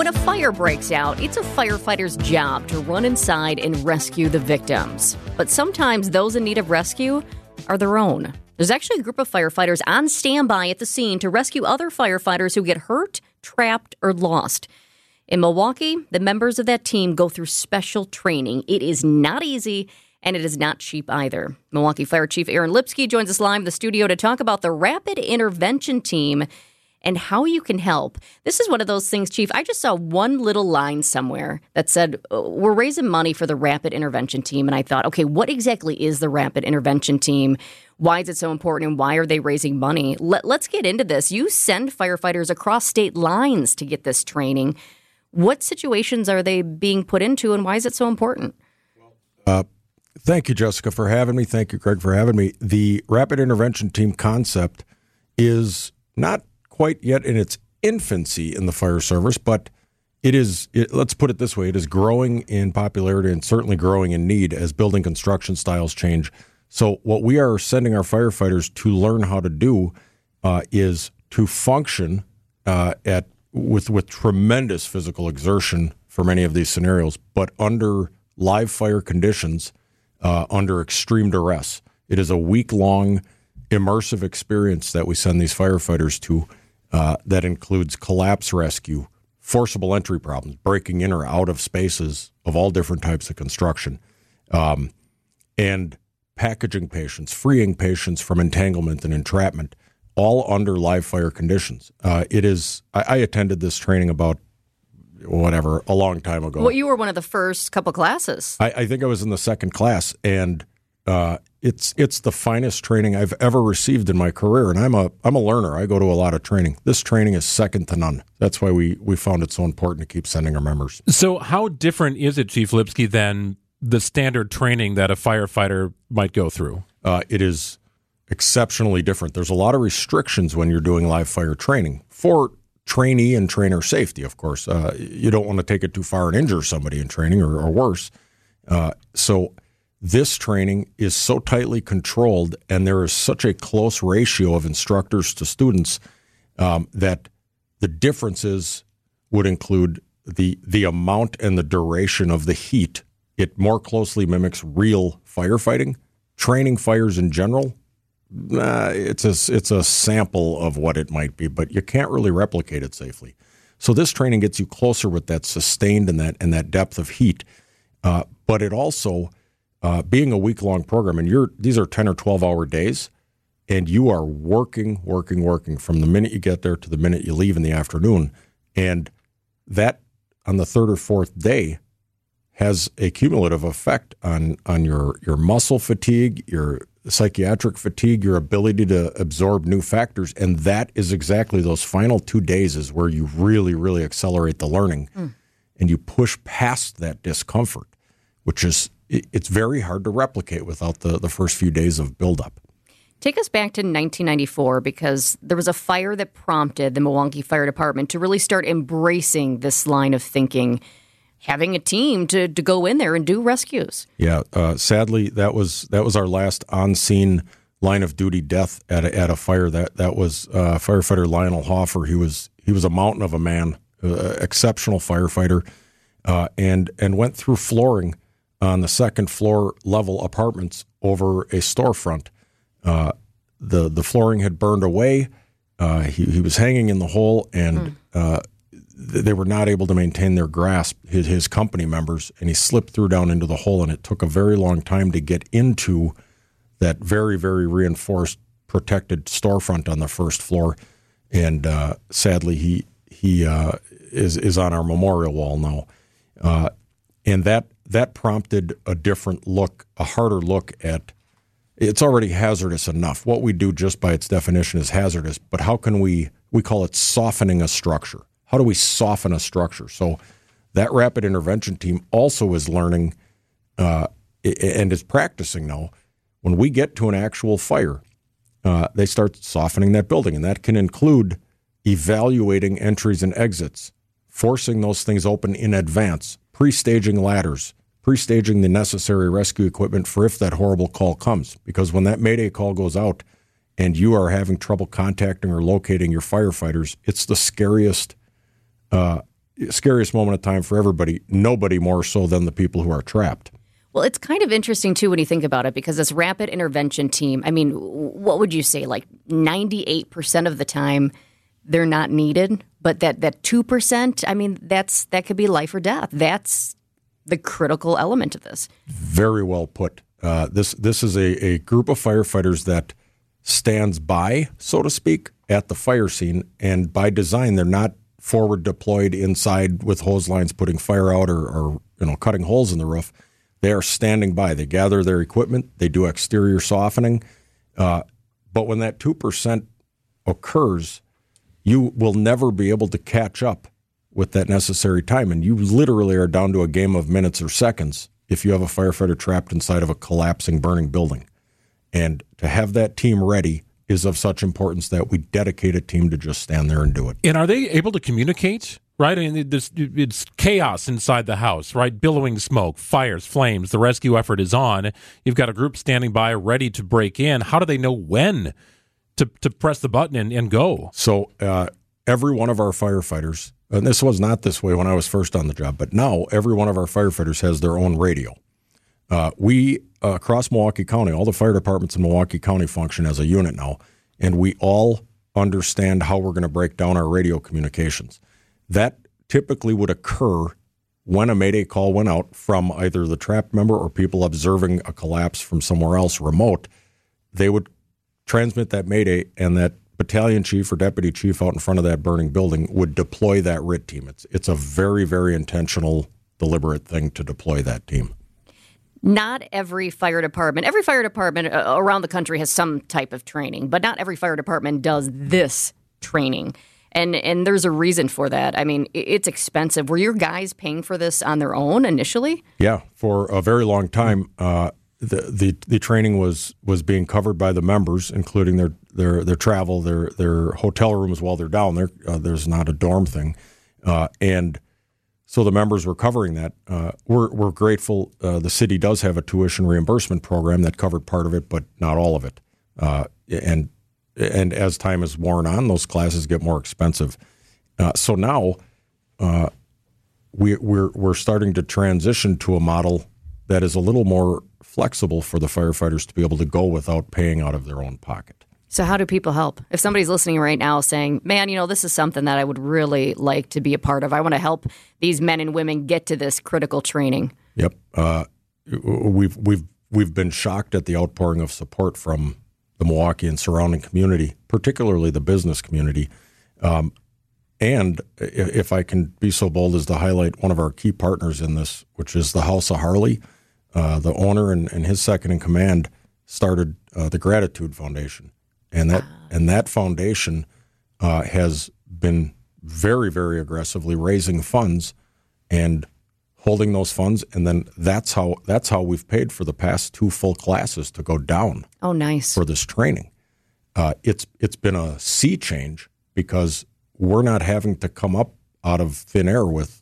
When a fire breaks out, it's a firefighter's job to run inside and rescue the victims. But sometimes those in need of rescue are their own. There's actually a group of firefighters on standby at the scene to rescue other firefighters who get hurt, trapped, or lost. In Milwaukee, the members of that team go through special training. It is not easy and it is not cheap either. Milwaukee Fire Chief Aaron Lipski joins us live in the studio to talk about the Rapid Intervention Team and how you can help. This is one of those things, Chief. I just saw one little line somewhere that said, uh, We're raising money for the Rapid Intervention Team. And I thought, okay, what exactly is the Rapid Intervention Team? Why is it so important and why are they raising money? Let, us get into this. You send firefighters across state lines to get this training. What situations are they being put into and why is it so important? Uh, thank you, Jessica, for having me. Thank you, Greg, for having me. The Rapid Intervention Team concept is not quite yet in its infancy in the fire service, but it is, it, let's put it this way, it is growing in popularity and certainly growing in need as building construction styles change. So, what we are sending our firefighters to learn how to do uh, is to function uh, at with with tremendous physical exertion for many of these scenarios, but under live fire conditions, uh, under extreme duress. It is a week long immersive experience that we send these firefighters to uh, that includes collapse rescue, forcible entry problems, breaking in or out of spaces of all different types of construction, um, and packaging patients, freeing patients from entanglement and entrapment, all under live fire conditions. Uh, it is. I, I attended this training about whatever a long time ago. Well, you were one of the first couple classes. I, I think I was in the second class, and uh, it's it's the finest training I've ever received in my career, and I'm a I'm a learner. I go to a lot of training. This training is second to none. That's why we we found it so important to keep sending our members. So, how different is it, Chief Lipski, than the standard training that a firefighter might go through? Uh, it is exceptionally different. There's a lot of restrictions when you're doing live fire training for trainee and trainer safety. Of course, uh, you don't want to take it too far and injure somebody in training or, or worse. Uh, so this training is so tightly controlled and there is such a close ratio of instructors to students um, that the differences would include the the amount and the duration of the heat. It more closely mimics real firefighting. Training fires in general, it's a it's a sample of what it might be, but you can't really replicate it safely. So this training gets you closer with that sustained and that and that depth of heat, uh, but it also uh, being a week long program, and you're these are ten or twelve hour days, and you are working, working, working from the minute you get there to the minute you leave in the afternoon, and that on the third or fourth day has a cumulative effect on on your your muscle fatigue, your psychiatric fatigue, your ability to absorb new factors, and that is exactly those final two days is where you really, really accelerate the learning, mm. and you push past that discomfort, which is it's very hard to replicate without the, the first few days of buildup. Take us back to 1994 because there was a fire that prompted the Milwaukee Fire Department to really start embracing this line of thinking, having a team to, to go in there and do rescues. Yeah, uh, sadly, that was that was our last on scene line of duty death at a, at a fire. That that was uh, firefighter Lionel Hoffer. He was he was a mountain of a man, uh, exceptional firefighter, uh, and and went through flooring on the second floor level apartments over a storefront. Uh, the the flooring had burned away. Uh, he, he was hanging in the hole, and mm. they were not able to maintain their grasp. His, his company members, and he slipped through down into the hole, and it took a very long time to get into that very very reinforced protected storefront on the first floor. And uh, sadly, he he uh, is is on our memorial wall now. Uh, and that that prompted a different look, a harder look at. It's already hazardous enough. What we do just by its definition is hazardous, but how can we? We call it softening a structure. How do we soften a structure? So that rapid intervention team also is learning uh, and is practicing now. When we get to an actual fire, uh, they start softening that building, and that can include evaluating entries and exits, forcing those things open in advance, pre staging ladders, pre staging the necessary rescue equipment for if that horrible call comes. Because when that Mayday call goes out and you are having trouble contacting or locating your firefighters, it's the scariest. Uh, scariest moment of time for everybody. Nobody more so than the people who are trapped. Well, it's kind of interesting too when you think about it because this rapid intervention team, I mean, what would you say? Like 98% of the time they're not needed, but that that 2%, I mean, that's that could be life or death. That's the critical element of this. Very well put. Uh, this this is a, a group of firefighters that stands by, so to speak, at the fire scene, and by design, they're not forward deployed inside with hose lines putting fire out or, or you know cutting holes in the roof. They are standing by. They gather their equipment. They do exterior softening. Uh, but when that two percent occurs, you will never be able to catch up with that necessary time, and you literally are down to a game of minutes or seconds if you have a firefighter trapped inside of a collapsing, burning building. And to have that team ready is of such importance that we dedicate a team to just stand there and do it. And are they able to communicate? Right, I mean, this, it's chaos inside the house. Right, billowing smoke, fires, flames. The rescue effort is on. You've got a group standing by, ready to break in. How do they know when to to press the button and, and go? So uh, every one of our firefighters, and this was not this way when I was first on the job, but now every one of our firefighters has their own radio. Uh, we uh, across Milwaukee County, all the fire departments in Milwaukee County function as a unit now, and we all understand how we're going to break down our radio communications. That typically would occur when a mayday call went out from either the trapped member or people observing a collapse from somewhere else remote. They would transmit that mayday, and that battalion chief or deputy chief out in front of that burning building would deploy that RIT team. It's it's a very very intentional, deliberate thing to deploy that team not every fire department, every fire department uh, around the country has some type of training, but not every fire department does this training. And and there's a reason for that. I mean, it's expensive. Were your guys paying for this on their own initially? Yeah, for a very long time, uh, the, the the training was was being covered by the members, including their their their travel, their their hotel rooms while they're down there. Uh, there's not a dorm thing, uh, and so the members were covering that. Uh, we're, we're grateful. Uh, the city does have a tuition reimbursement program that covered part of it, but not all of it. Uh, and and as time is worn on, those classes get more expensive. Uh, so now we, we're we're starting to transition to a model that is a little more flexible for the firefighters to be able to go without paying out of their own pocket. So, how do people help? If somebody's listening right now saying, man, you know, this is something that I would really like to be a part of, I want to help these men and women get to this critical training. Yep. Uh, we've, we've, we've been shocked at the outpouring of support from the Milwaukee and surrounding community, particularly the business community. Um, and if I can be so bold as to highlight one of our key partners in this, which is the House of Harley, uh, the owner and, and, his second in command started uh, the Gratitude Foundation. And that and that foundation uh, has been very very aggressively raising funds and holding those funds. And then that's how that's how we've paid for the past two full classes to go down oh nice. for this training. Uh, it's it's been a sea change because we're not having to come up out of thin air with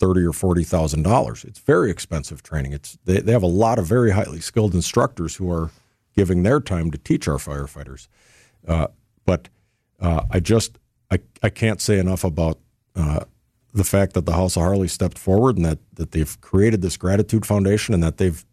thirty or forty thousand dollars. It's very expensive training. It's they, they have a lot of very highly skilled instructors who are giving their time to teach our firefighters. Uh, but uh, I just I, I can't say enough about uh, the fact that the House of Harley stepped forward and that, that they've created this gratitude foundation and that they've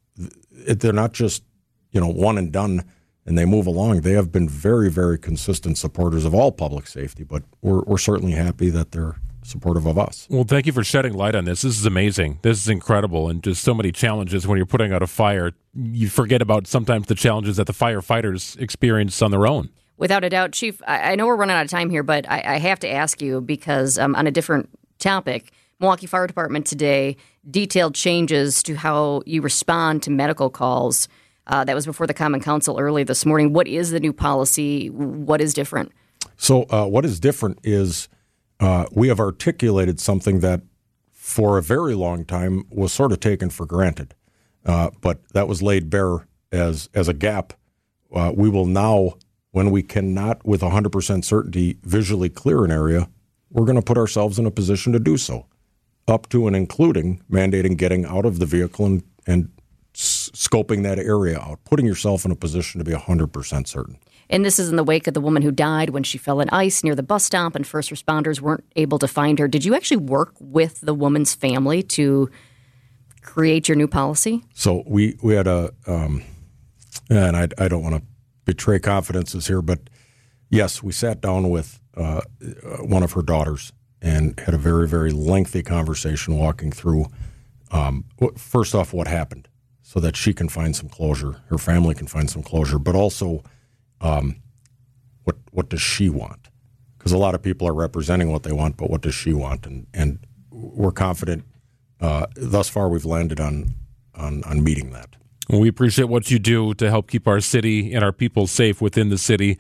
they're not just you know one and done and they move along. They have been very very consistent supporters of all public safety, but we're we're certainly happy that they're supportive of us. Well, thank you for shedding light on this. This is amazing. This is incredible, and just so many challenges when you're putting out a fire. You forget about sometimes the challenges that the firefighters experience on their own. Without a doubt, Chief. I, I know we're running out of time here, but I, I have to ask you because um, on a different topic. Milwaukee Fire Department today detailed changes to how you respond to medical calls. Uh, that was before the Common Council early this morning. What is the new policy? What is different? So, uh, what is different is uh, we have articulated something that for a very long time was sort of taken for granted, uh, but that was laid bare as as a gap. Uh, we will now, when we cannot with 100% certainty visually clear an area, we're going to put ourselves in a position to do so, up to and including mandating getting out of the vehicle and, and scoping that area out, putting yourself in a position to be 100% certain. And this is in the wake of the woman who died when she fell in ice near the bus stop and first responders weren't able to find her. Did you actually work with the woman's family to create your new policy? So we, we had a, um, and I, I don't want to betray confidences here, but yes, we sat down with uh, one of her daughters and had a very, very lengthy conversation walking through, um, first off, what happened so that she can find some closure, her family can find some closure, but also um, what what does she want? Because a lot of people are representing what they want, but what does she want? And and we're confident. Uh, thus far, we've landed on on on meeting that. We appreciate what you do to help keep our city and our people safe within the city.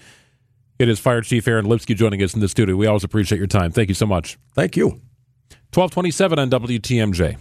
It is Fire Chief Aaron Lipski joining us in the studio. We always appreciate your time. Thank you so much. Thank you. 1227 on WTMJ.